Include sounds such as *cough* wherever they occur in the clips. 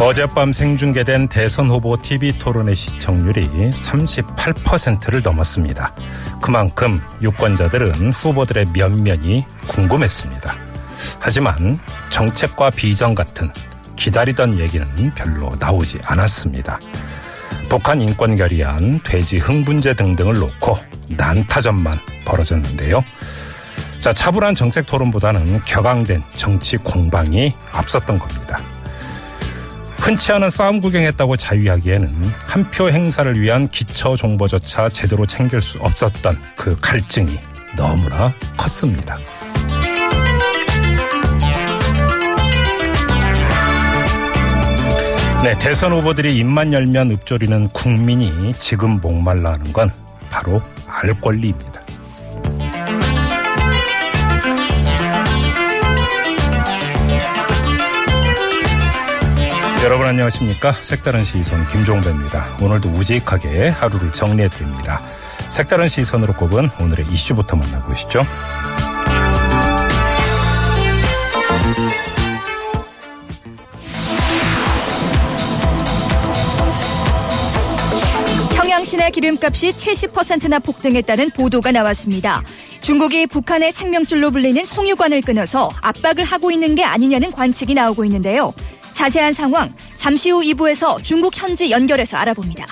어젯밤 생중계된 대선 후보 TV 토론의 시청률이 38%를 넘었습니다. 그만큼 유권자들은 후보들의 면면이 궁금했습니다. 하지만 정책과 비전 같은 기다리던 얘기는 별로 나오지 않았습니다. 북한 인권 결의안, 돼지 흥분제 등등을 놓고 난타전만 벌어졌는데요. 자, 차분한 정책 토론보다는 격앙된 정치 공방이 앞섰던 겁니다. 흔치 않은 싸움 구경했다고 자위하기에는 한 표 행사를 위한 기초 정보조차 제대로 챙길 수 없었던 그 갈증이 너무나 컸습니다. 네, 대선 후보들이 입만 열면 읊조리는 국민이 지금 목말라 하는 건 바로 알 권리입니다. 여러분 안녕하십니까? 색다른 시선 김종배입니다. 오늘도 우직하게 하루를 정리해 드립니다. 색다른 시선으로 꼽은 오늘의 이슈부터 만나보시죠. 평양시내 기름값이 70%나 폭등했다는 보도가 나왔습니다. 중국이 북한의 생명줄로 불리는 송유관을 끊어서 압박을 하고 있는 게 아니냐는 관측이 나오고 있는데요. 자세한 상황 잠시 후 2부에서 중국 현지 연결해서 알아봅니다.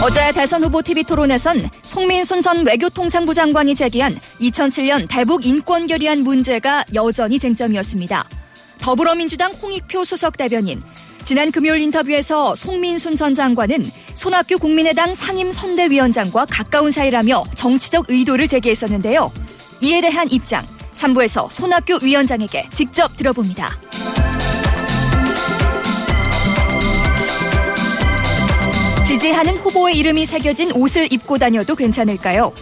어제 대선 후보 TV 토론에선 송민순 전 외교통상부 장관이 제기한 2007년 대북 인권 결의안 문제가 여전히 쟁점이었습니다. 더불어민주당 홍익표 수석 대변인, 지난 금요일 인터뷰에서 송민순 전 장관은 손학규 국민의당 상임 선대위원장과 가까운 사이라며 정치적 의도를 제기했었는데요. 이에 대한 입장, 3부에서 손학규 위원장에게 직접 들어봅니다. 지지하는 후보의 이름이 새겨진 옷을 입고 다녀도 괜찮을까요?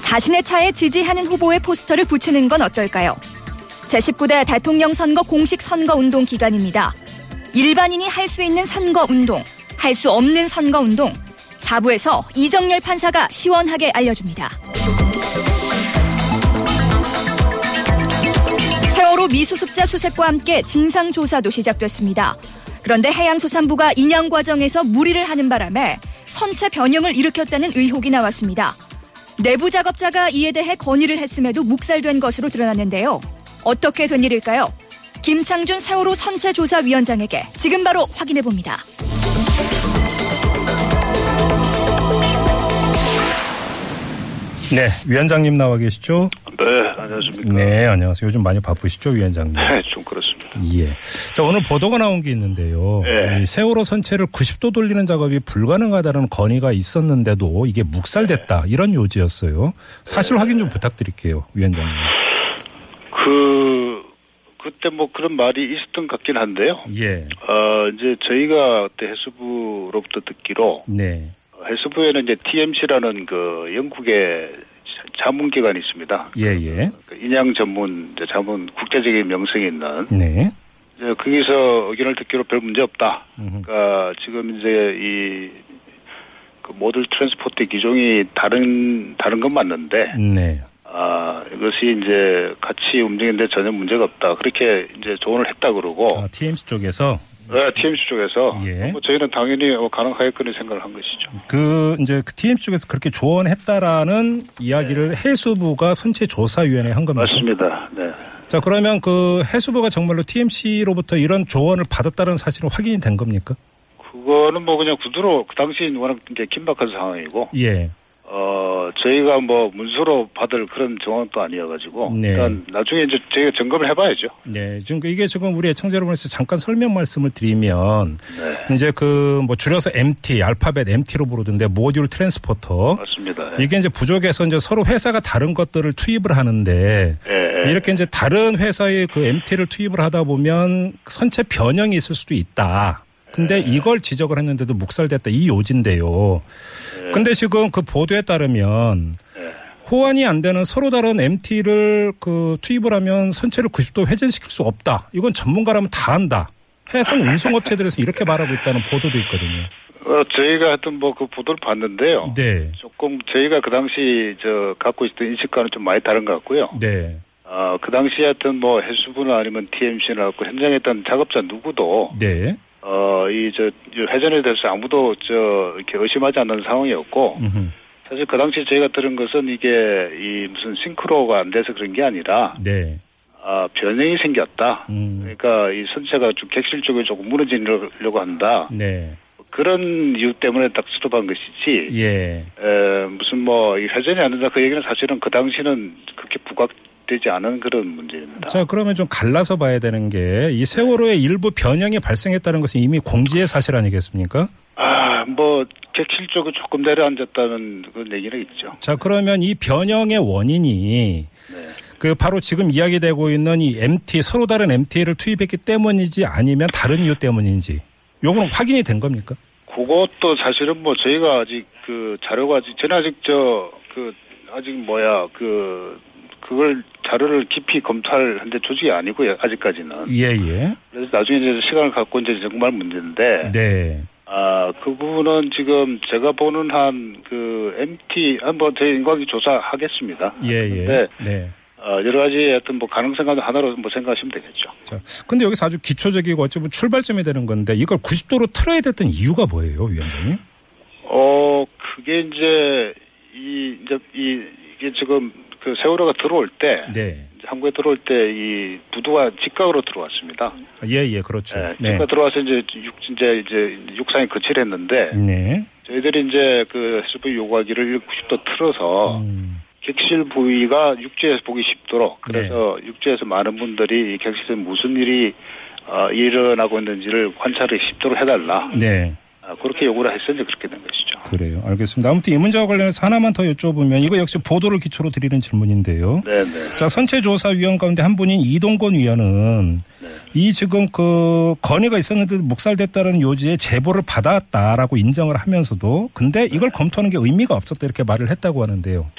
자신의 차에 지지하는 후보의 포스터를 붙이는 건 어떨까요? 제19대 대통령 선거 공식 선거 운동 기간입니다. 일반인이 할 수 있는 선거 운동, 할 수 없는 선거 운동. 4부에서 이정열 판사가 시원하게 알려줍니다. 세월호 미수습자 수색과 함께 진상조사도 시작됐습니다. 그런데 해양수산부가 인양 과정에서 무리를 하는 바람에 선체 변형을 일으켰다는 의혹이 나왔습니다. 내부 작업자가 이에 대해 건의를 했음에도 묵살된 것으로 드러났는데요. 어떻게 된 일일까요? 김창준 세월호 선체조사위원장에게 지금 바로 확인해 봅니다. 네, 위원장님 나와 계시죠? 네, 안녕하십니까. 네, 안녕하세요. 요즘 많이 바쁘시죠, 위원장님? 네, 좀 그렇습니다. 예. 자, 오늘 보도가 나온 게 있는데요. 네. 이 세월호 선체를 90도 돌리는 작업이 불가능하다는 건의가 있었는데도 이게 묵살됐다. 이런 요지였어요. 사실 확인 좀 부탁드릴게요, 위원장님. 그, 그때 뭐 그런 말이 있었던 것 같긴 한데요. 예. 어, 이제 저희가 그때 해수부로부터 듣기로 네. 해수부에는 이제 TMC라는 그 영국의 자문기관이 있습니다. 예, 예. 그 인양 전문 자문 국제적인 명성이 있는 네. 이제 거기서 의견을 듣기로 별 문제 없다. 음흠. 그러니까 지금 이제 이 그 모듈 transport 기종이 다른 다른 건 맞는데 네. 아, 이것이 이제 같이 움직이는데 전혀 문제가 없다. 그렇게 이제 조언을 했다 그러고, 아, TMC 쪽에서 네, TMC 쪽에서, 예. 뭐 저희는 당연히 어, 가능하겠거니 생각을 한 것이죠. 그 이제 그 TMC 쪽에서 그렇게 조언했다라는 이야기를 해수부가 선체조사위원회에 한 겁니다. 맞습니다. 네. 자, 그러면 그 해수부가 정말로 TMC로부터 이런 조언을 받았다는 사실은 확인이 된 겁니까? 그거는 뭐 그냥 구두로 그 당시 워낙 이제 긴박한 상황이고, 예. 어, 저희가 뭐 문서로 받을 그런 정황도 아니어가지고. 네. 그러니까 나중에 이제 저희가 점검을 해봐야죠. 네, 지금 그 이게 지금 우리 애청자 여러분께서 잠깐 설명 말씀을 드리면 네. 이제 그 뭐 줄여서 MT, 알파벳 MT로 부르던데 모듈 트랜스포터 맞습니다. 예. 이게 이제 부족해서 이제 서로 회사가 다른 것들을 투입을 하는데 예. 이렇게 이제 다른 회사의 그 MT를 투입을 하다 보면 선체 변형이 있을 수도 있다. 근데 예. 이걸 지적을 했는데도 묵살됐다 이 요지인데요. 예. 근데 지금 그 보도에 따르면 호환이 안 되는 서로 다른 MT를 그 투입을 하면 선체를 90도 회전시킬 수 없다. 이건 전문가라면 다 한다. 해상 운송업체들에서 이렇게 말하고 있다는 보도도 있거든요. 어, 저희가 하여튼 뭐 그 보도를 봤는데요. 네. 조금 저희가 그 당시 저 갖고 있었던 인식과는 좀 많이 다른 것 같고요. 네. 어, 그 당시에 하여튼 뭐 해수부나 아니면 TMC나 그 현장에 있던 작업자 누구도 네. 어, 이 저 회전에 대해서 아무도 저 이렇게 의심하지 않는 상황이었고 음흠. 사실 그 당시 저희가 들은 것은 이게 이 무슨 싱크로가 안 돼서 그런 게 아니라 네. 아, 변형이 생겼다. 음. 그러니까 이 선체가 좀 객실 쪽에 조금 무너지려고 한다. 네. 그런 이유 때문에 딱 스톱한 것이지. 예. 에, 무슨 뭐, 이 회전이 안 된다 그 얘기는 사실은 그 당시는 그렇게 부각 되지 않은 그런 문제입니다. 자, 그러면 좀 갈라서 봐야 되는 게 이 세월호의 일부 변형이 발생했다는 것은 이미 공지의 사실 아니겠습니까? 아, 뭐, 객실 쪽에 조금 내려앉았다는 그런 얘기는 있죠. 자, 그러면 이 변형의 원인이 네. 그 바로 지금 이야기되고 있는 이 MT 서로 다른 MT를 투입했기 때문이지 아니면 다른 이유 때문인지 요거는 확인이 된 겁니까? 그것도 사실은 뭐 저희가 아직 그 자료가 아직, 저는 아직 저, 그, 아직 뭐야, 그, 그걸 자료를 깊이 검토할 현재 조직이 아니고요, 아직까지는. 예, 예. 그래서 나중에 이제 시간을 갖고 이제 정말 문제인데. 네. 아, 그 부분은 지금 제가 보는 한 그 MT 한번 저희 인과기 조사하겠습니다. 예, 예. 근데 네. 어, 여러 가지 어떤 뭐 가능성 하나로 뭐 생각하시면 되겠죠. 자, 근데 여기서 아주 기초적이고 어찌 보면 출발점이 되는 건데 이걸 90도로 틀어야 됐던 이유가 뭐예요, 위원장님? 어, 그게 이제 이 이제 이 이게 지금 그 세월호가 들어올 때 네. 한국에 들어올 때 이 부두가 직각으로 들어왔습니다. 예, 예, 그렇죠. 네, 네. 직각 들어와서 이제 육 이제 이제 육상이 거칠했는데 네. 저희들이 이제 그 해수부 요구하기를 90도 틀어서 음, 객실 부위가 육지에서 보기 쉽도록 그래서 육지에서 많은 분들이 이 객실에서 무슨 일이 어, 일어나고 있는지를 관찰을 쉽도록 해달라. 네. 아, 그렇게 요구를 이제 그렇게 된 것이죠. 그래요. 알겠습니다. 아무튼 이 문제와 관련해서 하나만 더 여쭤보면 이거 역시 보도를 기초로 드리는 질문인데요. 네네. 자, 선체조사위원 가운데 한 분인 이동건 위원은 이 지금 그 건의가 있었는데도 묵살됐다는 요지에 제보를 받았다라고 인정을 하면서도 근데 이걸 검토하는 게 의미가 없었다 이렇게 말을 했다고 하는데요.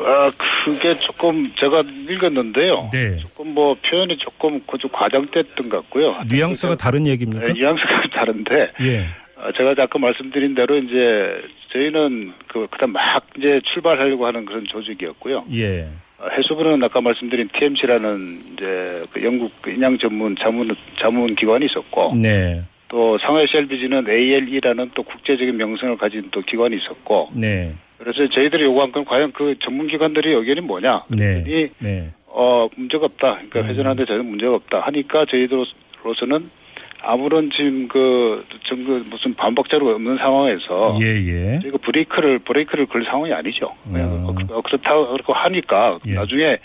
아, 그게 조금 제가 읽었는데요. 네. 조금 뭐 표현이 조금 좀 과장됐던 것 같고요. 뉘앙스가 다른 얘기입니까? 네, 뉘앙스가 *laughs* 다른데 예. 어, 제가 아까 말씀드린 대로 이제 저희는 그 그다음 막 이제 출발하려고 하는 그런 조직이었고요. 예. 어, 해수부는 아까 말씀드린 TMC라는 이제 그 영국 그 인양 전문 자문 자문 기관이 있었고 네. 또 상하이 CLBG는 ALE라는 또 국제적인 명성을 가진 또 기관이 있었고 네. 그래서 저희들이 요구한 건 과연 그 전문 기관들의 의견이 뭐냐? 네. 그랬더니 네. 어 문제가 없다. 그러니까 음. 회전하는데 전혀 문제가 없다. 하니까 저희들로서는 아무런 지금 그 증거 무슨 반박 자료가 없는 상황에서 예, 예. 저희가 브레이크를 브레이크를 걸 상황이 아니죠. 아. 어, 그렇다고 그렇고 하니까 예. 나중에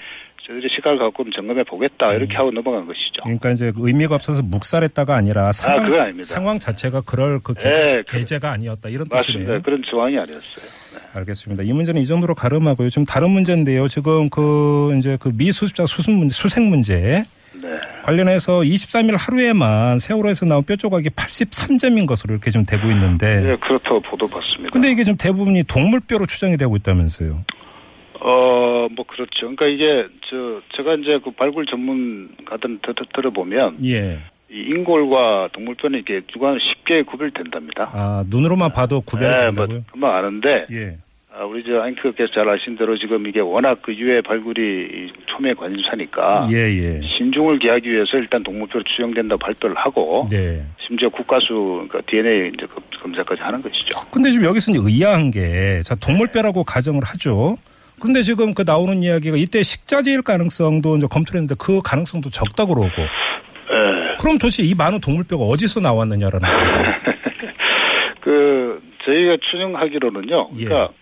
저희들이 시간을 갖고 점검해 보겠다 음. 이렇게 하고 넘어간 것이죠. 그러니까 이제 의미가 없어서 묵살했다가 아니라 상황, 그건 아닙니다. 상황 자체가 그럴 그 계제, 네, 그- 계제가 아니었다 이런 맞습니다. 뜻이네요. 그런 상황이 아니었어요. 네. 알겠습니다. 이 문제는 이 정도로 가름하고요. 지금 다른 문제인데요. 지금 그 이제 그 미 수습자 수습 문제, 수색 문제 네. 관련해서 23일 하루에만 세월호에서 나온 뼈 조각이 83점인 것으로 이렇게 좀 되고 있는데 네, 그렇다고 보도 받습니다. 근데 이게 좀 대부분이 동물뼈로 추정이 되고 있다면서요. 어, 뭐 그렇죠. 그러니까 이게 저 제가 이제 그 발굴 전문가들 들어보면 예. 이 인골과 동물뼈는 이게 육안으로 쉽게 구별된답니다. 아, 눈으로만 봐도 구별이 네, 뭐 된다고요? 금방 아는데 예. 아, 우리 저 앵커께서 잘 아신 대로 지금 이게 워낙 그 유해 발굴이 이 초미의 관심사니까 예, 예. 신중을 기하기 위해서 일단 동물표로 추정된다고 발표를 하고 네. 심지어 국가수 그러니까 DNA 이제 그 검사까지 하는 것이죠. 근데 지금 여기서 이제 의아한 게, 자, 동물뼈라고 가정을 하죠. 근데 지금 그 나오는 이야기가 이때 식자재일 가능성도 이제 검토를 했는데 그 가능성도 적다고 그러고. 예. 그럼 도대체 이 많은 동물뼈가 어디서 나왔느냐라는 *laughs* 거죠. 그 저희가 추정하기로는요. 예. 그러니까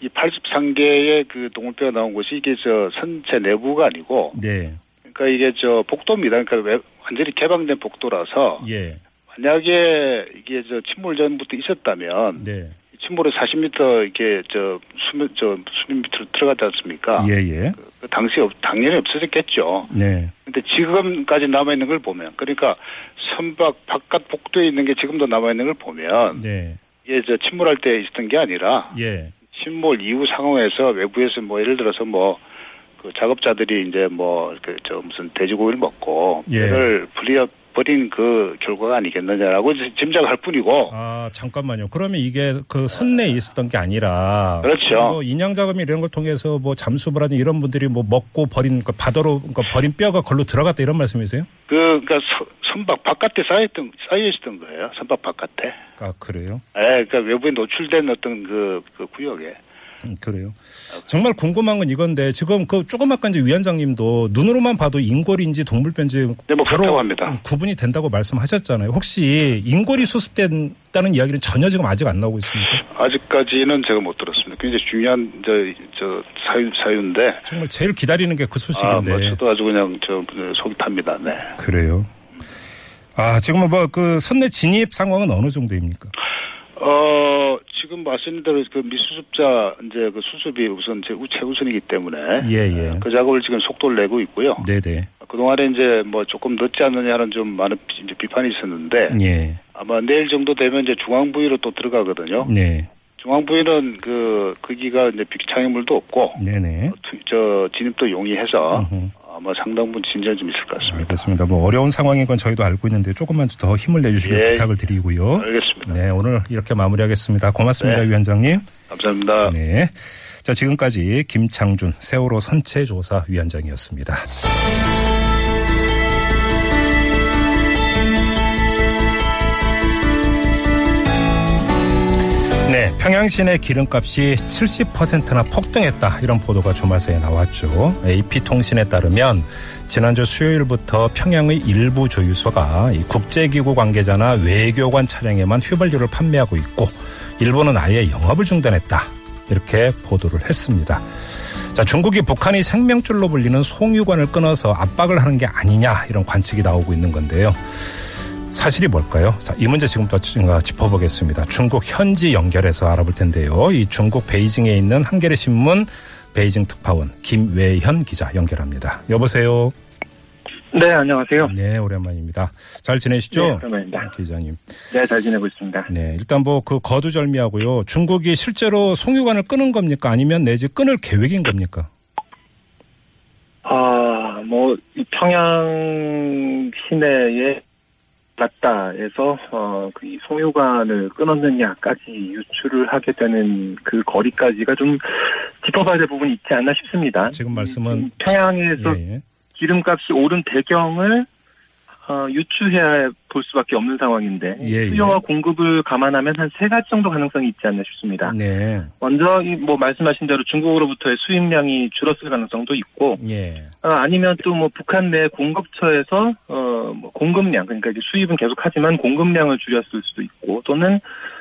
이 83개의 그 동물뼈가 나온 곳이 이게 저 선체 내부가 아니고 네. 그러니까 이게 저 복도입니다. 그러니까 외- 완전히 개방된 복도라서 예. 만약에 이게 저 침몰 전부터 있었다면 네. 침몰에 40m 이게 저 수면 저 수면 밑으로 들어가지 않습니까? 예, 예. 그 당시 없, 당연히 없어졌겠죠. 네. 근데 지금까지 남아 있는 걸 보면 그러니까 선박 바깥 복도에 있는 게 지금도 남아 있는 걸 보면 네. 이게 저 침몰할 때 있었던 게 아니라 예. 침몰 이후 상황에서 외부에서 뭐 예를 들어서 뭐 그 작업자들이 이제 뭐 그 저 무슨 돼지고기를 먹고 예. 배를 불려 버린 그 결과가 아니겠느냐라고 짐작할 뿐이고 아, 잠깐만요. 그러면 이게 그 선내에 있었던 게 아니라. 그렇죠. 뭐 인양 작업 이런 걸 통해서 뭐 잠수부 라든 이런 분들이 뭐 먹고 버린 그 바다로 그러니까 버린 뼈가 걸로 들어갔다 이런 말씀이세요? 그 그러니까 서- 선박 바깥에 쌓였던 쌓여 있었던 거예요. 선박 바깥에. 아, 그래요? 예, 그러니까 외부에 노출된 어떤 그, 그 구역에. 음, 그래요. 정말 궁금한 건 이건데 지금 그 조금 아까 이제 위원장님도 눈으로만 봐도 인골인지 동물뼈인지 네, 뭐 바로 합니다. 구분이 된다고 말씀하셨잖아요. 혹시 인골이 수습됐다는 이야기는 전혀 지금 아직 안 나오고 있습니까? 아직까지는 제가 못 들었습니다. 굉장히 중요한 저, 저 사유 사유인데. 정말 제일 기다리는 게그 아, 소식인데. 뭐 저도 아주 그냥 저 속이 탑니다. 네. 그래요. 아, 지금은 뭐그 선내 진입 상황은 어느 정도입니까? 어, 지금 말씀드린 대로 그 미수습자 이제 그 수습이 우선 제 최우선이기 때문에 예, 예. 그 작업을 지금 속도를 내고 있고요. 네네. 그동안에 이제 뭐 조금 늦지 않느냐는 좀 많은 비, 비판이 있었는데 예. 아마 내일 정도 되면 이제 중앙 부위로 또 들어가거든요. 네. 중앙 부위는 그 거기가 이제 빅 장애물도 없고 네네. 투- 저 진입도 용이해서. 아마 상당 부분 진전이 좀 있을 것 같습니다. 알겠습니다. 뭐 어려운 상황인 건 저희도 알고 있는데 조금만 더 힘을 내주시길 예. 부탁을 드리고요. 알겠습니다. 네, 오늘 이렇게 마무리하겠습니다. 고맙습니다, 네. 위원장님. 감사합니다. 네. 자, 지금까지 김창준 세월호 선체조사 위원장이었습니다. 평양 시내 기름값이 70%나 폭등했다. 이런 보도가 주말사에 나왔죠. AP통신에 따르면 지난주 수요일부터 평양의 일부 조유소가 이 국제기구 관계자나 외교관 차량에만 휘발유를 판매하고 있고 일본은 아예 영업을 중단했다. 이렇게 보도를 했습니다. 자, 중국이 북한이 생명줄로 불리는 송유관을 끊어서 압박을 하는 게 아니냐 이런 관측이 나오고 있는 건데요. 사실이 뭘까요? 자, 이 문제 지금부터 짚어보겠습니다. 중국 현지 연결해서 알아볼 텐데요. 이 중국 베이징에 있는 한겨레 신문 베이징 특파원 김외현 기자 연결합니다. 여보세요. 네, 안녕하세요. 네, 오랜만입니다. 잘 지내시죠? 네, 오랜만입니다. 기자님. 네, 잘 지내고 있습니다. 네, 일단 뭐 그 거두절미하고요. 중국이 실제로 송유관을 끊은 겁니까? 아니면 내지 끊을 계획인 겁니까? 아, 뭐, 이 평양 시내에 맞다에서, 어, 그, 이 송유관을 끊었느냐까지 유출을 하게 되는 그 거리까지가 좀 짚어봐야 될 부분이 있지 않나 싶습니다. 지금 말씀은 이 평양에서 예, 예. 기름값이 오른 배경을 어, 유추해야 볼 수밖에 없는 상황인데 예, 예. 수요와 공급을 감안하면 한 세 가지 정도 가능성이 있지 않나 싶습니다. 네. 먼저 이뭐 말씀하신 대로 중국으로부터의 수입량이 줄었을 가능성도 있고 예. 어, 아니면 또 뭐 북한 내 공급처에서 어 뭐 공급량 그러니까 이제 수입은 계속 하지만 공급량을 줄였을 수도 있고 또는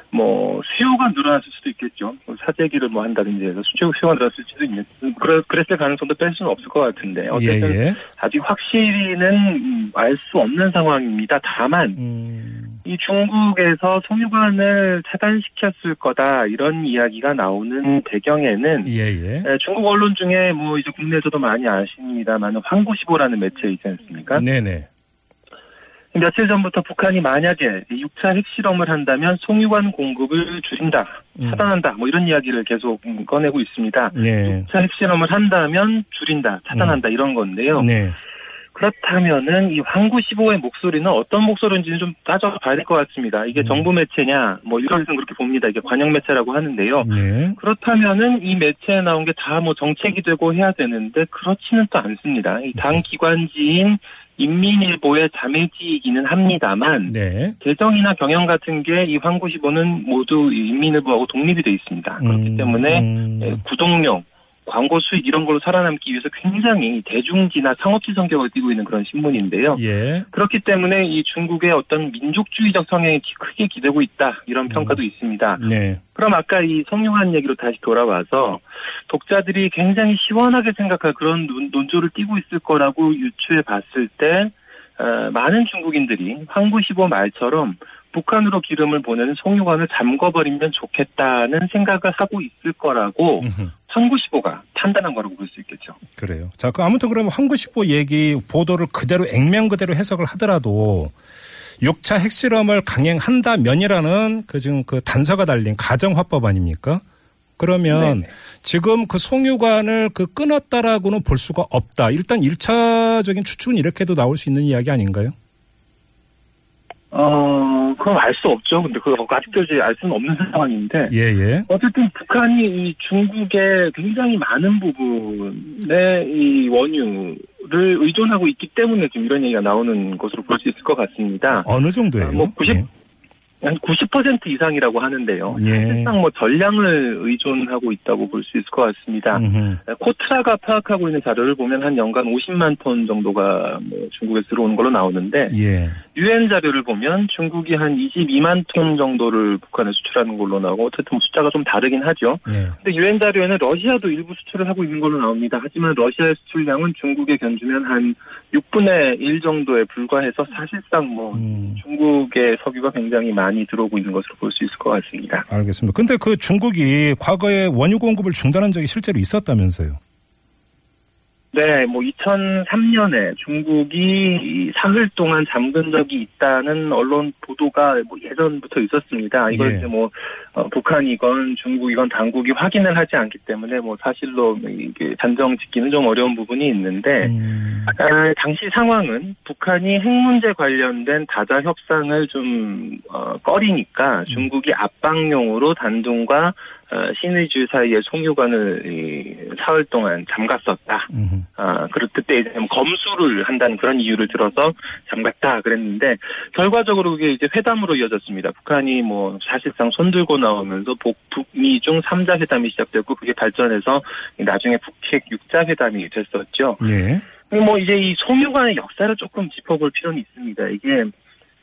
뭐 수요가 늘어났을 수도 있겠죠. 뭐 사재기를 뭐 한다든지 해서 수요 수요가 늘어났을 수도 있는 그래 그랬을 가능성도 뺄 수는 없을 것 같은데 어쨌든 예, 예. 아직 확실히는 알 수 없는 상황입니다. 다만 음, 이 중국에서 송유관을 차단시켰을 거다 이런 이야기가 나오는 배경에는 예, 예. 에, 중국 언론 중에 뭐 이제 국내에서도 많이 아십니다만 황구시보라는 매체 있지 않습니까? 네네. 며칠 전부터 북한이 만약에 6차 핵실험을 한다면 송유관 공급을 줄인다, 음. 차단한다, 뭐 이런 이야기를 계속 음, 꺼내고 있습니다. 네. 6차 핵실험을 한다면 줄인다, 차단한다 이런 건데요. 네. 그렇다면은 이 황구시보의 목소리는 어떤 목소리인지는 좀 따져봐야 될 것 같습니다. 이게 음. 정부 매체냐, 뭐 일각에서는 그렇게 봅니다. 이게 관영 매체라고 하는데요. 네. 그렇다면은 이 매체에 나온 게 다 뭐 정책이 되고 해야 되는데 그렇지는 또 않습니다. 이 당 기관지인 인민일보의 자매지이기는 합니다만 네. 재정이나 경영 같은 게이 황구시보는 모두 이 인민일보하고 독립이 돼 있습니다. 그렇기 음, 때문에 음, 예, 구독용 광고 수익 이런 걸로 살아남기 위해서 굉장히 대중지나 상업지 성격을 띠고 있는 그런 신문인데요. 예. 그렇기 때문에 이 중국의 어떤 민족주의적 성향이 기- 크게 기대고 있다 이런 평가도 있습니다. 네. 그럼 아까 이 성룡한 얘기로 다시 돌아와서 독자들이 굉장히 시원하게 생각할 그런 논, 논조를 띠고 있을 거라고 유추해 봤을 때 어, 많은 중국인들이 황구시보 말처럼 북한으로 기름을 보내는 송유관을 잠궈버리면 좋겠다는 생각을 하고 있을 거라고 음흠. 황구시보가 판단한 거라고 볼 수 있겠죠. 그래요. 자, 그 아무튼 그러면 황구십보 얘기 보도를 그대로 액면 그대로 해석을 하더라도 6차 핵실험을 강행한다면이라는 그 지금 그 단서가 달린 가정화법 아닙니까? 그러면 네네. 지금 그 송유관을 그 끊었다라고는 볼 수가 없다. 일단 1차적인 추측은 이렇게도 나올 수 있는 이야기 아닌가요? 어, 그건 알 수 없죠. 근데 그거 아직도 이제 알 수는 없는 상황인데. 예, 예. 어쨌든 북한이 이 중국의 굉장히 많은 부분의 이 원유를 의존하고 있기 때문에 지금 이런 얘기가 나오는 것으로 볼 수 있을 것 같습니다. 어느 정도예요? 뭐 90, 한 90% 이상이라고 하는데요. 예. 사실상 뭐 전량을 의존하고 있다고 볼 수 있을 것 같습니다. 음흠. 코트라가 파악하고 있는 자료를 보면 한 연간 50만 톤 정도가 뭐 중국에 들어오는 걸로 나오는데 예. 유엔 자료를 보면 중국이 한 22만 톤 정도를 북한에 수출하는 걸로 나오고 어쨌든 숫자가 좀 다르긴 하죠. 예. 근데 유엔 자료에는 러시아도 일부 수출을 하고 있는 걸로 나옵니다. 하지만 러시아의 수출량은 중국에 견주면 한 6분의 1 정도에 불과해서 사실상 뭐 음. 중국의 석유가 굉장히 많이 들어오고 있는 것으로 볼 수 있을 것 같습니다. 알겠습니다. 근데 그 중국이 과거에 원유 공급을 중단한 적이 실제로 있었다면서요? 네, 뭐 2003년에 중국이 이 사흘 동안 잠근 적이 있다는 언론 보도가 뭐 예전부터 있었습니다. 이걸 예. 이제 뭐 어, 북한이건 중국이건 당국이 확인을 하지 않기 때문에 뭐 사실로 이게 단정 짓기는 좀 어려운 부분이 있는데 음. 아, 당시 상황은 북한이 핵 문제 관련된 다자 협상을 좀 어, 꺼리니까 중국이 압박용으로 단둥과 어, 신의주 사이에 송유관을 이, 사흘 동안 잠갔었다. 음흠. 아, 그럴 때 이제 뭐 검수를 한다는 그런 이유를 들어서 잠갔다 그랬는데 결과적으로 그게 이제 회담으로 이어졌습니다. 북한이 뭐 사실상 손들고 나오면서 북, 북미 중 3자 회담이 시작됐고 그게 발전해서 나중에 북핵 6자 회담이 됐었죠. 예. 뭐 이제 이 송유관의 역사를 조금 짚어볼 필요는 있습니다. 이게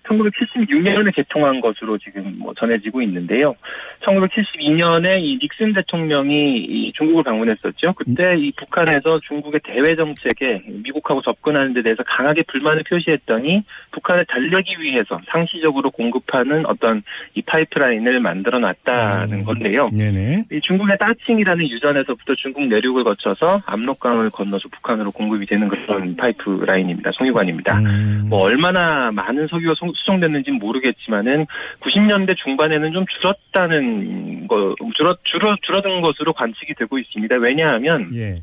1976년에 개통한 것으로 지금 뭐 전해지고 있는데요. 1972년에 이 닉슨 대통령이 이 중국을 방문했었죠. 그때 이 북한에서 중국의 대외 정책에 미국하고 접근하는 데 대해서 강하게 불만을 표시했더니 북한을 달래기 위해서 상시적으로 공급하는 어떤 이 파이프라인을 만들어 놨다는 음. 건데요. 네네. 이 중국의 따칭이라는 유전에서부터 중국 내륙을 거쳐서 압록강을 건너서 북한으로 공급이 되는 그런 파이프라인입니다. 송유관입니다. 음. 뭐 얼마나 많은 석유가 송- 수송됐는지는 모르겠지만은 90년대 중반에는 좀 줄었다는 거 줄어 줄어 줄어든 것으로 관측이 되고 있습니다. 왜냐하면 예.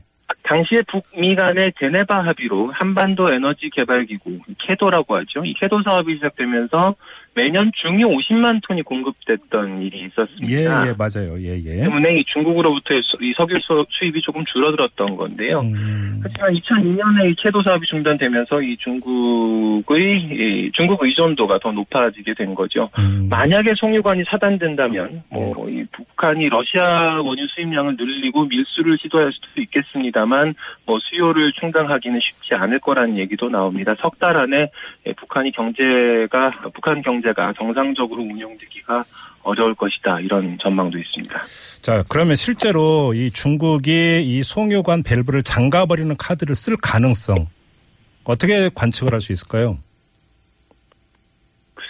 당시에 북미 간의 제네바 합의로 한반도 에너지 개발 기구 캐도라고 하죠. 이 캐도 사업이 시작되면서 매년 중유 50만 톤이 공급됐던 일이 예, 있었습니다. 예, 맞아요. 예, 예. 때문에 이 중국으로부터의 수- 이 석유 수- 수입이 조금 줄어들었던 건데요. 음. 하지만 2002년에 이 캐도 사업이 중단되면서 이 중국의 이 중국 의존도가 더 높아지게 된 거죠. 음. 만약에 송유관이 차단된다면 뭐 이 북한이 러시아 원유 수입량을 늘리고 밀수를 시도할 수도 있겠습니다만 뭐 수요를 충당하기는 쉽지 않을 거라는 얘기도 나옵니다. 석 달 안에 예, 북한이 경제가 북한 경제가 정상적으로 운영되기가 어려울 것이다 이런 전망도 있습니다. 자, 그러면 실제로 이 중국이 이 송유관 밸브를 잠가버리는 카드를 쓸 가능성 어떻게 관측을 할 수 있을까요?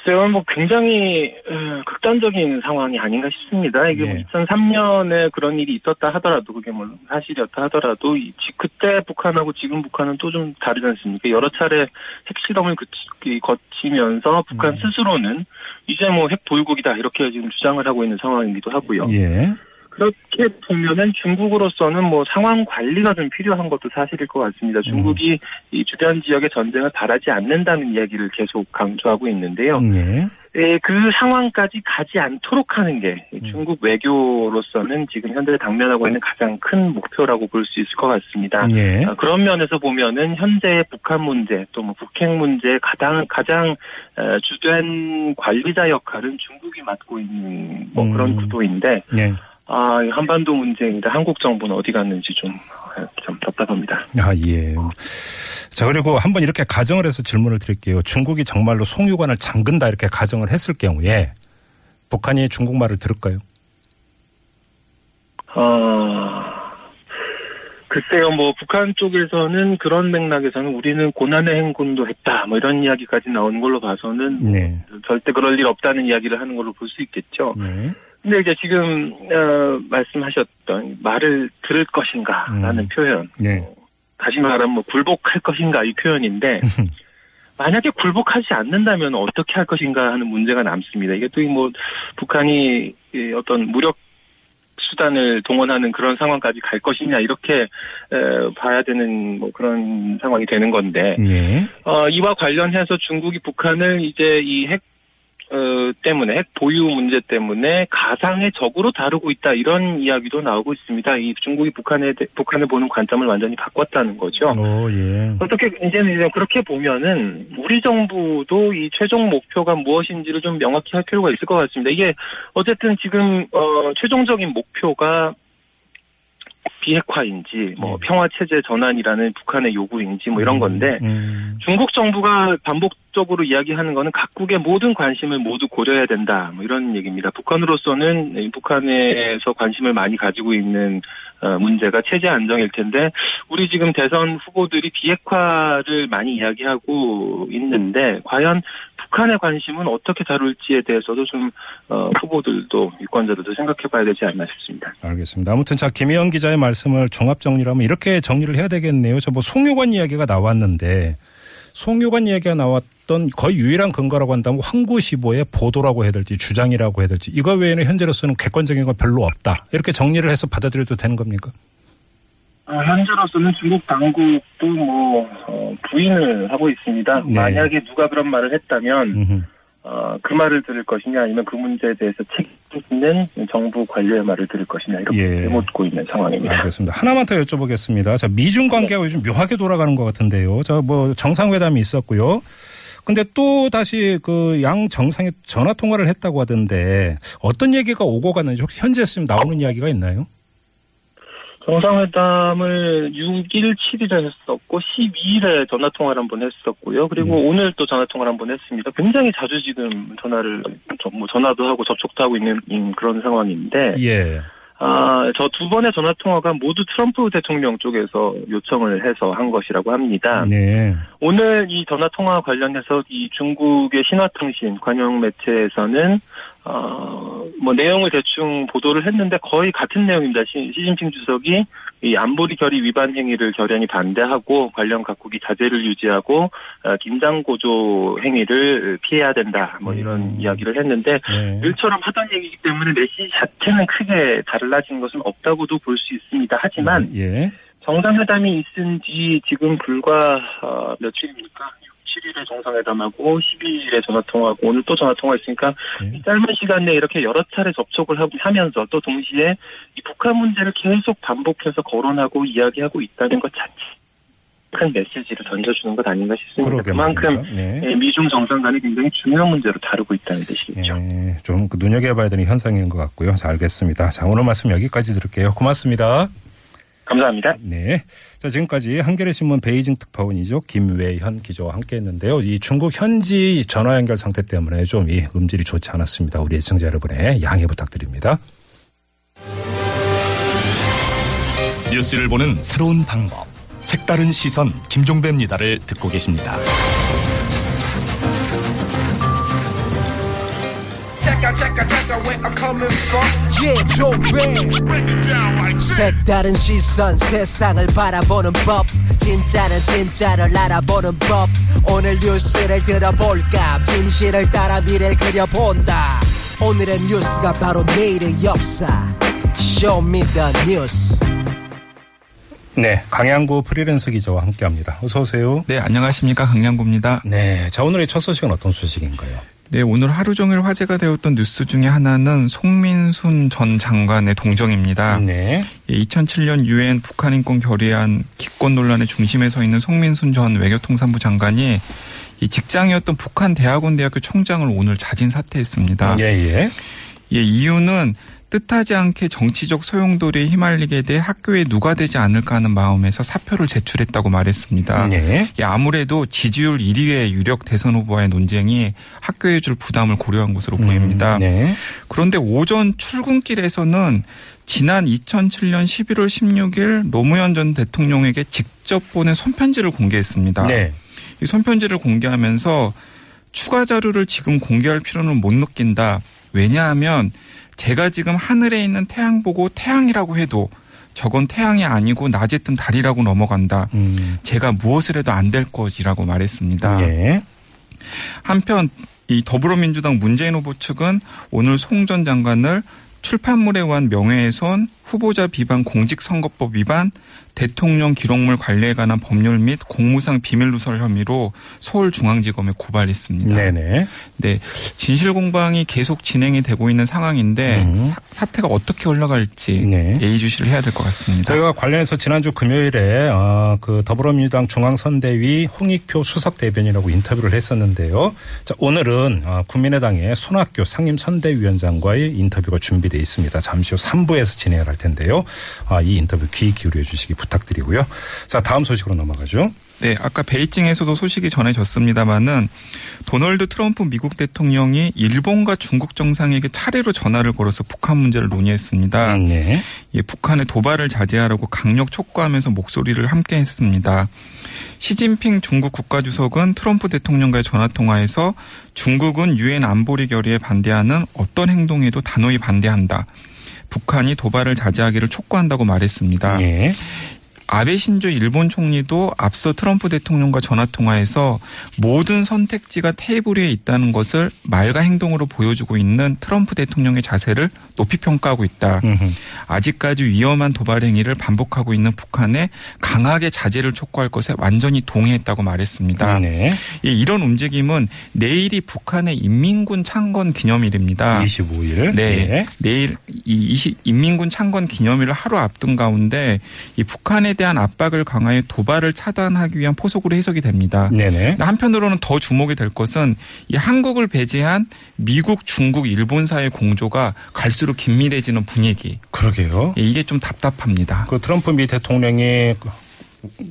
글쎄요, 뭐 굉장히 어, 극단적인 상황이 아닌가 싶습니다. 이게 뭐 예. 2003년에 그런 일이 있었다 하더라도 그게 뭐 사실이었다 하더라도 이 그때 북한하고 지금 북한은 또 좀 다르지 않습니까? 여러 차례 핵실험을 그치- 거치면서 북한 음. 스스로는 이제 뭐 핵 보유국이다 이렇게 지금 주장을 하고 있는 상황이기도 하고요. 예. 그렇게 보면은 중국으로서는 뭐 상황 관리가 좀 필요한 것도 사실일 것 같습니다. 중국이 이 주변 지역의 전쟁을 바라지 않는다는 이야기를 계속 강조하고 있는데요. 예. 예, 그 상황까지 가지 않도록 하는 게이 중국 외교로서는 지금 현재 당면하고 있는 가장 큰 목표라고 볼 수 있을 것 같습니다. 예. 아, 그런 면에서 보면은 현재의 북한 문제 또 뭐 북핵 문제 가장 가장 어, 주된 관리자 역할은 중국이 맡고 있는 뭐 음. 그런 구도인데 예. 아, 이 한반도 문제인데 한국 정부는 어디 갔는지 좀, 아, 참 답답합니다. 아, 예. 자, 그리고 한번 이렇게 가정을 해서 질문을 드릴게요. 중국이 정말로 송유관을 잠근다 이렇게 가정을 했을 경우에 북한이 중국말을 들을까요? 아, 글쎄요, 뭐, 북한 쪽에서는 그런 맥락에서는 우리는 고난의 행군도 했다, 뭐 이런 이야기까지 나오는 걸로 봐서는 네. 절대 그럴 일 없다는 이야기를 하는 걸로 볼 수 있겠죠. 네. 근데 이제 지금, 어, 말씀하셨던 말을 들을 것인가라는 음. 표현. 네. 어, 다시 말하면 뭐 굴복할 것인가 이 표현인데, *laughs* 만약에 굴복하지 않는다면 어떻게 할 것인가 하는 문제가 남습니다. 이게 또 뭐 북한이 이 어떤 무력 수단을 동원하는 그런 상황까지 갈 것이냐 이렇게 에, 봐야 되는 뭐 그런 상황이 되는 건데 예. 어, 이와 관련해서 중국이 북한을 이제 이핵 어, 때문에 핵 보유 문제 때문에 가상의 적으로 다루고 있다 이런 이야기도 나오고 있습니다. 이 중국이 북한에 대- 북한을 보는 관점을 완전히 바꿨다는 거죠. 오, 예. 어떻게 이제는 이제 그렇게 보면은 우리 정부도 이 최종 목표가 무엇인지를 좀 명확히 할 필요가 있을 것 같습니다. 이게 어쨌든 지금 어 최종적인 목표가 비핵화인지 뭐 네. 평화 체제 전환이라는 북한의 요구인지 뭐 이런 건데 음, 중국 정부가 반복적으로 이야기하는 거는 각국의 모든 관심을 모두 고려해야 된다. 뭐 이런 얘기입니다. 북한으로서는 이 북한에서 관심을 많이 가지고 있는 어, 문제가 체제 안정일 텐데 우리 지금 대선 후보들이 비핵화를 많이 이야기하고 있는데 과연 북한의 관심은 어떻게 다룰지에 대해서도 좀 어, 후보들도 유권자들도 생각해봐야 되지 않나 싶습니다. 알겠습니다. 아무튼 자 김혜영 기자의 말씀을 종합 정리를 하면 이렇게 정리를 해야 되겠네요. 저 뭐 송유관 이야기가 나왔는데 송유관 이야기가 나왔던 거의 유일한 근거라고 한다면 황구시보의 보도라고 해야 될지 주장이라고 해야 될지 이거 외에는 현재로서는 객관적인 건 별로 없다. 이렇게 정리를 해서 받아들여도 되는 겁니까? 아, 현재로서는 중국 당국도 뭐 어, 부인을 하고 있습니다. 네. 만약에 누가 그런 말을 했다면. 어, 그 말을 들을 것이냐 아니면 그 문제에 대해서 책임있는 정부 관료의 말을 들을 것이냐 이렇게 예. 묻고 있는 상황입니다. 알겠습니다. 하나만 더 여쭤보겠습니다. 자, 미중 관계가 요즘 묘하게 돌아가는 것 같은데요. 자, 뭐 정상회담이 있었고요. 근데 또 다시 그 양 정상이 전화 통화를 했다고 하던데 어떤 얘기가 오고 갔는지 혹시 현재 지금 나오는 이야기가 있나요? 정상회담을 6일, 7일에 했었고 12일에 전화 통화를 한번 했었고요. 그리고 음. 오늘 또 전화 통화를 한번 했습니다. 굉장히 자주 지금 전화를 저- 뭐 전화도 하고 접촉도 하고 있는 음, 그런 상황인데 예. 아, 저 두 번의 전화 통화가 모두 트럼프 대통령 쪽에서 요청을 해서 한 것이라고 합니다. 네. 오늘 이 전화 통화 관련해서 이 중국의 신화통신 관영 매체에서는 어, 뭐 내용을 대충 보도를 했는데 거의 같은 내용입니다. 시, 시진핑 주석이 이 안보리 결의 위반 행위를 결연히 반대하고 관련 각국이 자제를 유지하고 어, 긴장 고조 행위를 피해야 된다. 뭐 이런 음. 이야기를 했는데 네. 일처럼 하던 얘기이기 때문에 메시지 자체는 크게 달라진 것은 없다고도 볼 수 있습니다. 하지만 예. 정상회담이 있은 뒤 지금 불과 어, 며칠입니까? 7일에 정상회담하고 12일에 전화통화하고 오늘 또 전화통화했으니까 네. 이 짧은 시간 내에 이렇게 여러 차례 접촉을 하면서 또 동시에 이 북한 문제를 계속 반복해서 거론하고 이야기하고 있다는 것 자체 큰 메시지를 던져주는 것 아닌가 싶습니다. 그만큼. 네. 예, 미중 정상 간에 굉장히 중요한 문제로 다루고 있다는 뜻이겠죠. 예, 좀그 눈여겨봐야 되는 현상인 것 같고요. 자, 알겠습니다. 자, 오늘 말씀 여기까지 들을게요. 고맙습니다. 감사합니다. 네. 자, 지금까지 한겨레 신문 베이징 특파원이죠. 김외현 기자와 함께 했는데요. 이 중국 현지 전화 연결 상태 때문에 좀 이 음질이 좋지 않았습니다. 우리 애청자 여러분의 양해 부탁드립니다. 뉴스를 보는 새로운 방법. 색다른 시선 김종배입니다를 듣고 계십니다. Check check check where I'm coming from. Yeah, 조배 색다른 시선 세상을 바라보는 법 진짜는 진짜를 알아보는 법 오늘 뉴스를 들어볼까 진실을 따라 미래를 그려본다 오늘의 뉴스가 바로 내일의 역사 Show Me the 뉴스 네. 강양구 프리랜서 기자와 함께 합니다. 어서 오세요. 네, 안녕하십니까. 강양구입니다. 네. 자, 오늘의 첫 소식은 어떤 소식인가요? 네, 오늘 하루 종일 화제가 되었던 뉴스 중에 하나는 송민순 전 장관의 동정입니다. 네. 2007년 유엔 북한 인권 결의안 기권 논란의 중심에 서 있는 송민순 전 외교통상부 장관이 이 직장이었던 북한 대학원 대학교 총장을 오늘 자진 사퇴했습니다. 예, 예. 예, 이유는 뜻하지 않게 정치적 소용돌이에 휘말리게 돼 학교에 누가 되지 않을까 하는 마음에서 사표를 제출했다고 말했습니다. 네. 예, 아무래도 지지율 1위의 유력 대선 후보와의 논쟁이 학교에 줄 부담을 고려한 것으로 보입니다. 네. 그런데 오전 출근길에서는 지난 2007년 11월 16일 노무현 전 대통령에게 직접 보낸 손편지를 공개했습니다. 네. 이 손편지를 공개하면서 추가 자료를 지금 공개할 필요는 못 느낀다. 왜냐하면 제가 지금 하늘에 있는 태양 보고 태양이라고 해도 저건 태양이 아니고 낮에 뜬 달이라고 넘어간다. 음. 제가 무엇을 해도 안 될 것이라고 말했습니다. 예. 한편 이 더불어민주당 문재인 후보 측은 오늘 송 전 장관을 출판물에 의한 명예훼손, 후보자 비방 공직선거법 위반, 대통령 기록물 관리에 관한 법률 및 공무상 비밀 누설 혐의로 서울중앙지검에 고발했습니다. 네네. 네, 진실 공방이 계속 진행이 되고 있는 상황인데 음. 사, 태가 어떻게 올라갈지 네. 예의주시를 해야 될 것 같습니다. 저희가 관련해서 지난주 금요일에 어, 그 더불어민주당 중앙선대위 홍익표 수석 대변인하고 인터뷰를 했었는데요. 자, 오늘은 어, 국민의당의 손학규 상임선대위원장과의 인터뷰가 준비되어 있습니다. 잠시 후 3부에서 진행을 할 텐데요. 아, 이 인터뷰 귀 기울여 주시기 부탁드 리고요. 자, 다음 소식으로 넘어가죠. 네, 아까 베이징에서도 소식이 전해졌습니다마는 도널드 트럼프 미국 대통령이 일본과 중국 정상에게 차례로 전화를 걸어서 북한 문제를 논의했습니다. 네. 예, 북한의 도발을 자제하라고 강력 촉구하면서 목소리를 함께 했습니다. 시진핑 중국 국가주석은 트럼프 대통령과의 전화통화에서 중국은 유엔 안보리 결의에 반대하는 어떤 행동에도 단호히 반대한다. 북한이 도발을 자제하기를 촉구한다고 말했습니다. 예. 아베 신조 일본 총리도 앞서 트럼프 대통령과 전화 통화에서 모든 선택지가 테이블 위에 있다는 것을 말과 행동으로 보여주고 있는 트럼프 대통령의 자세를 높이 평가하고 있다. 아직까지 위험한 도발 행위를 반복하고 있는 북한에 강하게 자제를 촉구할 것에 완전히 동의했다고 말했습니다. 네. 이- 이런 움직임은 내일이 북한의 인민군 창건 기념일입니다. 25일. 네. 예. 내일 이 20, 인민군 창건 기념일을 하루 앞둔 가운데 이 북한에 대한 압박을 강화해 도발을 차단하기 위한 포석으로 해석이 됩니다. 네네. 한편으로는 더 주목이 될 것은 이 한국을 배제한 미국, 중국, 일본 사이의 공조가 갈수록 긴밀해지는 분위기. 그러게요. 예, 이게 좀 답답합니다. 그 트럼프 미 대통령이 그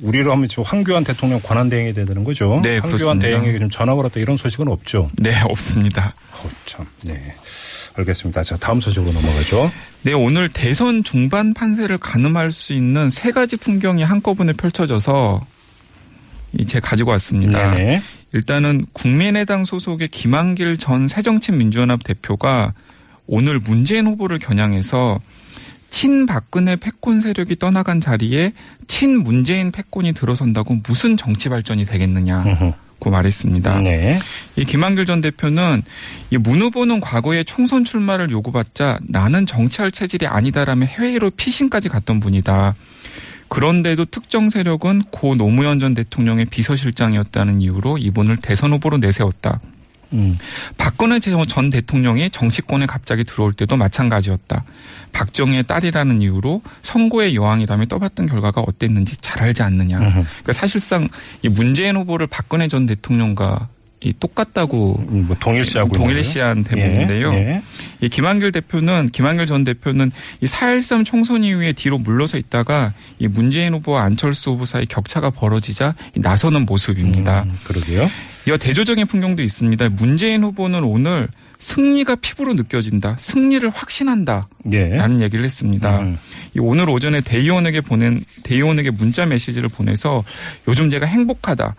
우리로 하면 지금 황교안 대통령 권한 대행이 되는 거죠. 네, 황교안 그렇습니다. 대행에게 좀 전화 걸었다 이런 소식은 없죠. 네, 없습니다. 어, 참. 네. 알겠습니다. 자, 다음 소식으로 넘어가죠. 네, 오늘 대선 중반 판세를 가늠할 수 있는 세 가지 풍경이 한꺼번에 펼쳐져서 이 제가 가지고 왔습니다. 네네. 일단은 국민의당 소속의 김한길 전 새정치민주연합 대표가 오늘 문재인 후보를 겨냥해서 친 박근혜 패권 세력이 떠나간 자리에 친 문재인 패권이 들어선다고 무슨 정치 발전이 되겠느냐 고. 말했습니다. 네. 이 김한길 전 대표는 이문 후보는 과거에 총선 출마를 요구받자 나는 정치할 체질이 아니다라며 해외로 피신까지 갔던 분이다. 그런데도 특정 세력은 고 노무현 전 대통령의 비서실장이었다는 이유로 이분을 대선 후보로 내세웠다. 음. 박근혜 전 대통령이 정치권에 갑자기 들어올 때도 마찬가지였다. 박정희의 딸이라는 이유로 선거의 여왕이라며 떠봤던 결과가 어땠는지 잘 알지 않느냐. 그러니까 사실상 이 문재인 후보를 박근혜 전 대통령과 이 똑같다고 음, 뭐 동일시하고 동일시한 대목인데요. 예, 예. 이 김한길 대표는 김한길 전 대표는 이 4.13 총선 이후에 뒤로 물러서 있다가 이 문재인 후보와 안철수 후보 사이 격차가 벌어지자 이 나서는 모습입니다. 음, 그러게요. 이어 대조적인 풍경도 있습니다. 문재인 후보는 오늘 승리가 피부로 느껴진다. 승리를 확신한다. 예. 라는 얘기를 했습니다. 음. 이 오늘 오전에 대의원에게 보낸 대의원에게 문자 메시지를 보내서 요즘 제가 행복하다.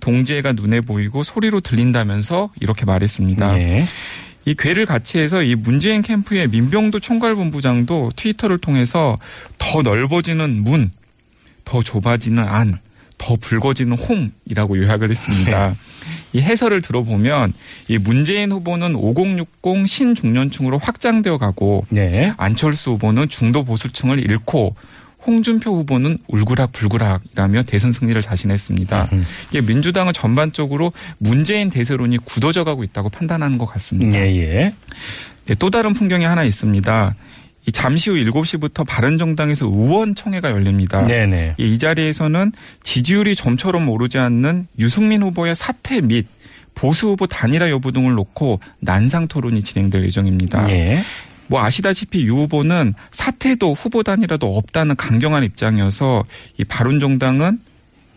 동지애가 눈에 보이고 소리로 들린다면서 이렇게 말했습니다. 예. 이 괴를 같이 해서 이 문재인 캠프의 민병도 총괄본부장도 트위터를 통해서 더 넓어지는 문, 더 좁아지는 안, 더 붉어지는 홍이라고 요약을 했습니다. 이 해설을 들어보면 이 문재인 후보는 5060 신중년층으로 확장되어 가고 네. 안철수 후보는 중도 보수층을 잃고 홍준표 후보는 울그락불그락이라며 대선 승리를 자신했습니다. 음. 이게 민주당은 전반적으로 문재인 대세론이 굳어져 가고 있다고 판단하는 것 같습니다. 예, 예. 네, 또 다른 풍경이 하나 있습니다. 이 잠시 후 7시부터 바른정당에서 의원총회가 열립니다. 네네. 이, 이 자리에서는 지지율이 점처럼 오르지 않는 유승민 후보의 사퇴 및 보수 후보 단일화 여부 등을 놓고 난상 토론이 진행될 예정입니다. 예. 뭐 아시다시피 유 후보는 사퇴도 후보 단이라도 없다는 강경한 입장이어서 이 바른정당은 이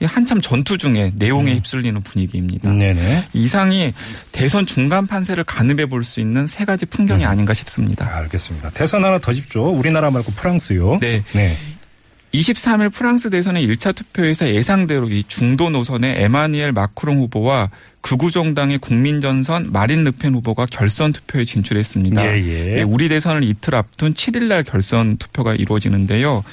한참 전투 중에 내용에 휩쓸리는 분위기입니다. 네네. 이상이 대선 중간 판세를 가늠해 볼 수 있는 세 가지 풍경이 아닌가 싶습니다. 알겠습니다. 대선 하나 더 짚죠. 우리나라 말고 프랑스요. 네. 네. 23일 프랑스 대선의 1차 투표에서 예상대로 이 중도 노선의 에마니엘 마크롱 후보와 극우 정당의 국민전선 마린 르펜 후보가 결선 투표에 진출했습니다. 예, 예. 예, 우리 대선을 이틀 앞둔 7일 날 결선 투표가 이루어지는데요.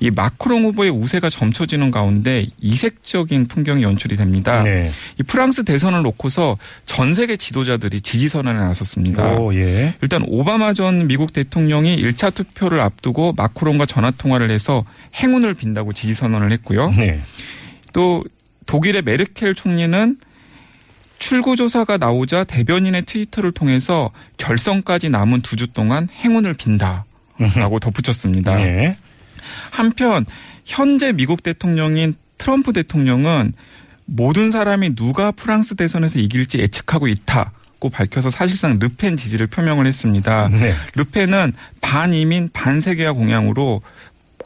이 마크롱 후보의 우세가 점쳐지는 가운데 이색적인 풍경이 연출이 됩니다. 네. 이 프랑스 대선을 놓고서 전 세계 지도자들이 지지 선언에 나섰습니다. 오, 예. 일단 오바마 전 미국 대통령이 1차 투표를 앞두고 마크롱과 전화 통화를 해서 행운을 빈다고 지지 선언을 했고요. 네. 또 독일의 메르켈 총리는 출구 조사가 나오자 대변인의 트위터를 통해서 결선까지 남은 두 주 동안 행운을 빈다라고 덧붙였습니다. 네. 한편 현재 미국 대통령인 트럼프 대통령은 모든 사람이 누가 프랑스 대선에서 이길지 예측하고 있다 고 밝혀서 사실상 르펜 지지를 표명을 했습니다. 네. 르펜은 반이민 반세계화 공약으로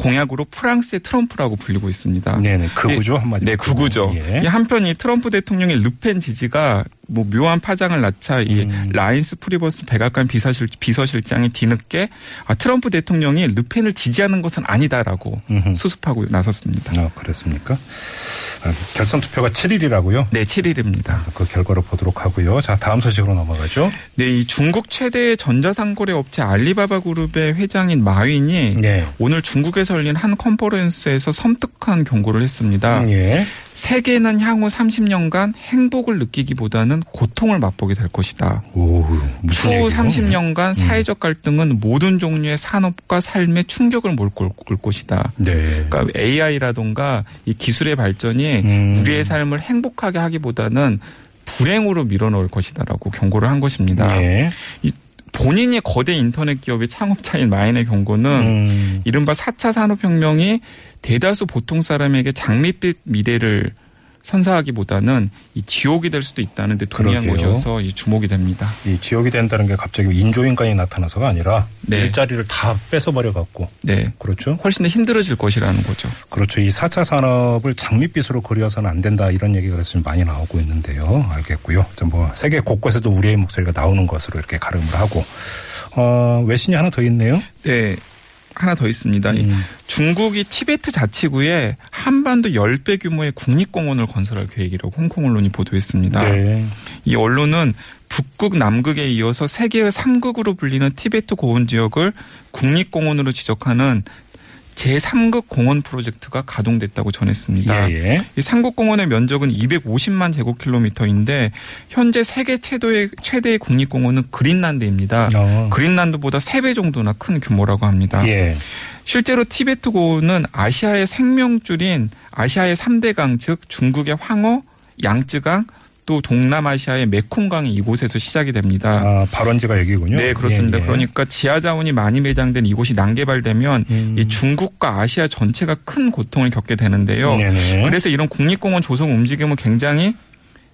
공약으로 프랑스의 트럼프라고 불리고 있습니다. 네네. 극우죠, 한마디로. 네, 극우죠. 예. 이 한편 이 트럼프 대통령의 르펜 지지가 뭐 묘한 파장을 낳자 이 음. 라인스 프리버스 백악관 비서실, 비서실장이 뒤늦게 아, 트럼프 대통령이 르펜을 지지하는 것은 아니다라고 음흠. 수습하고 나섰습니다. 아, 그렇습니까? 아, 결선 투표가 7일이라고요? 네, 7일입니다. 그 결과를 보도록 하고요. 자, 다음 소식으로 넘어가죠. 네, 이 중국 최대의 전자상거래 업체 알리바바 그룹의 회장인 마윈이 네. 오늘 중국에서 열린 한 컨퍼런스에서 섬뜩한 경고를 했습니다. 예. 세계는 향후 30년간 행복을 느끼기보다는 고통을 맛보게 될 것이다. 오, 추후 얘기예요? 30년간 사회적 갈등은 모든 종류의 산업과 삶에 충격을 몰고 올 것이다. 네. 그러니까 AI라던가 이 기술의 발전이 음. 우리의 삶을 행복하게 하기보다는 불행으로 밀어넣을 것이다라고 경고를 한 것입니다. 예. 이 본인이 거대 인터넷 기업의 창업자인 마인의 경고는 음. 이른바 4차 산업혁명이 대다수 보통 사람에게 장밋빛 미래를 선사하기보다는 이 지옥이 될 수도 있다는 데 동의한 그러게요. 것이어서 이 주목이 됩니다. 이 지역이 된다는 게 갑자기 인조인간이 나타나서가 아니라 네. 일자리를 다 뺏어버려 갖고 네. 그렇죠. 훨씬 더 힘들어질 것이라는 거죠. 그렇죠. 이 4차 산업을 장밋빛으로 그려서는 안 된다 이런 얘기가 좀 많이 나오고 있는데요. 알겠고요. 좀뭐 세계 곳곳에도 우리의 목소리가 나오는 것으로 이렇게 가름을 하고 어, 외신이 하나 더 있네요. 네. 하나 더 있습니다. 이 음. 중국이 티베트 자치구에 한반도 10배 규모의 국립공원을 건설할 계획이라고 홍콩 언론이 보도했습니다. 네. 이 언론은 북극, 남극에 이어서 세계의 3극으로 불리는 티베트 고원 지역을 국립공원으로 지적하는 제3극 공원 프로젝트가 가동됐다고 전했습니다. 예, 예. 이 삼국 공원의 면적은 250만 제곱킬로미터인데 현재 세계 최대의, 최대의 국립공원은 그린란드입니다. 어. 그린란드보다 3배 정도나 큰 규모라고 합니다. 예. 실제로 티베트 고원은 아시아의 생명줄인 아시아의 3대 강, 즉 중국의 황어, 양쯔강, 또 동남아시아의 메콩강이 이곳에서 시작이 됩니다. 아, 발원지가 여기군요. 네, 그렇습니다. 예, 예. 그러니까 지하 자원이 많이 매장된 이곳이 난개발되면 음. 이 중국과 아시아 전체가 큰 고통을 겪게 되는데요. 네네. 그래서 이런 국립공원 조성 움직임은 굉장히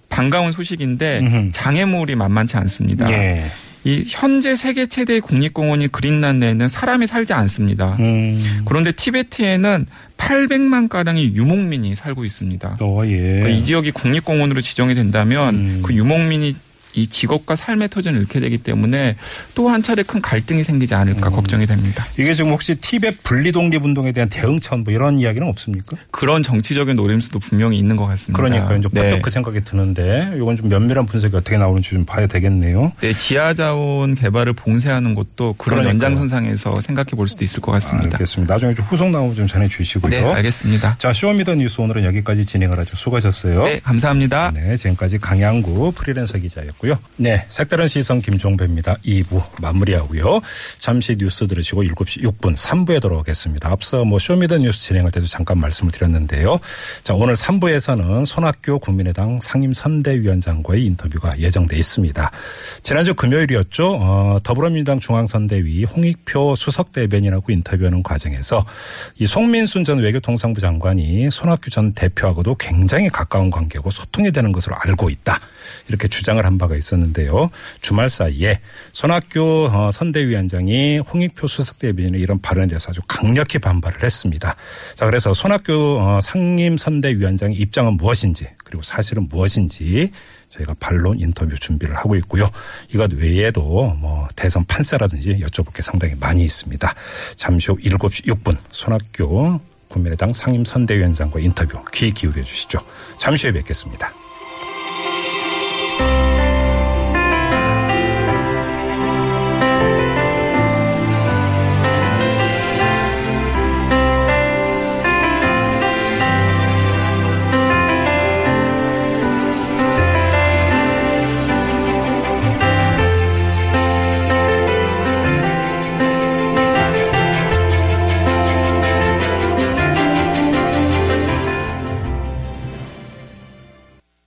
반가운 소식인데. 장애물이 만만치 않습니다. 예. 이 현재 세계 최대의 국립공원인 그린란드에는 사람이 살지 않습니다. 음. 그런데 티베트에는 800만 가량의 유목민이 살고 있습니다. 어, 예. 그러니까 이 지역이 국립공원으로 지정이 된다면 음. 그 유목민이 이 직업과 삶의 터전을 잃게 되기 때문에 또 한 차례 큰 갈등이 생기지 음. 않을까 걱정이 됩니다. 이게 지금 혹시 티벳 분리 독립 운동에 대한 대응 차원 뭐 이런 이야기는 없습니까? 그런 정치적인 노림수도 분명히 있는 것 같습니다. 그러니까 이제 네. 그 생각이 드는데 이건 좀 면밀한 분석이 어떻게 나오는지 좀 봐야 되겠네요. 네, 지하 자원 개발을 봉쇄하는 것도 그런 그러니까요. 연장선상에서 생각해 볼 수도 있을 것 같습니다. 알겠습니다. 나중에 좀 후속 나오면 좀 전해 주시고요. 네, 알겠습니다. 자, Show Me the 뉴스 오늘은 여기까지 진행을 하죠. 수고하셨어요. 네, 감사합니다. 네, 지금까지 강양구 프리랜서 기자였고요. 네, 색다른 시선 김종배입니다. 2부 마무리하고요. 잠시 뉴스 들으시고 7시 6분 3부에 돌아오겠습니다. 앞서 뭐 Show Me the 뉴스 진행할 때도 잠깐 말씀을 드렸는데요. 자, 오늘 3부에서는 손학규 국민의당 상임선대위원장과의 인터뷰가 예정돼 있습니다. 지난주 금요일이었죠. 어, 더불어민주당 중앙선대위 홍익표 수석대변인하고 인터뷰하는 과정에서 이 송민순 전 외교통상부 장관이 손학규 전 대표하고도 굉장히 가까운 관계고 소통이 되는 것으로 알고 있다. 이렇게 주장을 한바 가 바가 있었는데요. 주말 사이에 손학규 어, 선대위원장이 홍익표 수석 대변인의 이런 발언에 대해서 아주 강력히 반발을 했습니다. 자, 그래서 손학규 어, 상임 선대위원장의 입장은 무엇인지 그리고 사실은 무엇인지 저희가 반론 인터뷰 준비를 하고 있고요. 이것 외에도 뭐 대선 판세라든지 여쭤볼 게 상당히 많이 있습니다. 잠시 후 7시 6분 손학규 국민의당 상임 선대위원장과 인터뷰 귀 기울여 주시죠. 잠시 후에 뵙겠습니다.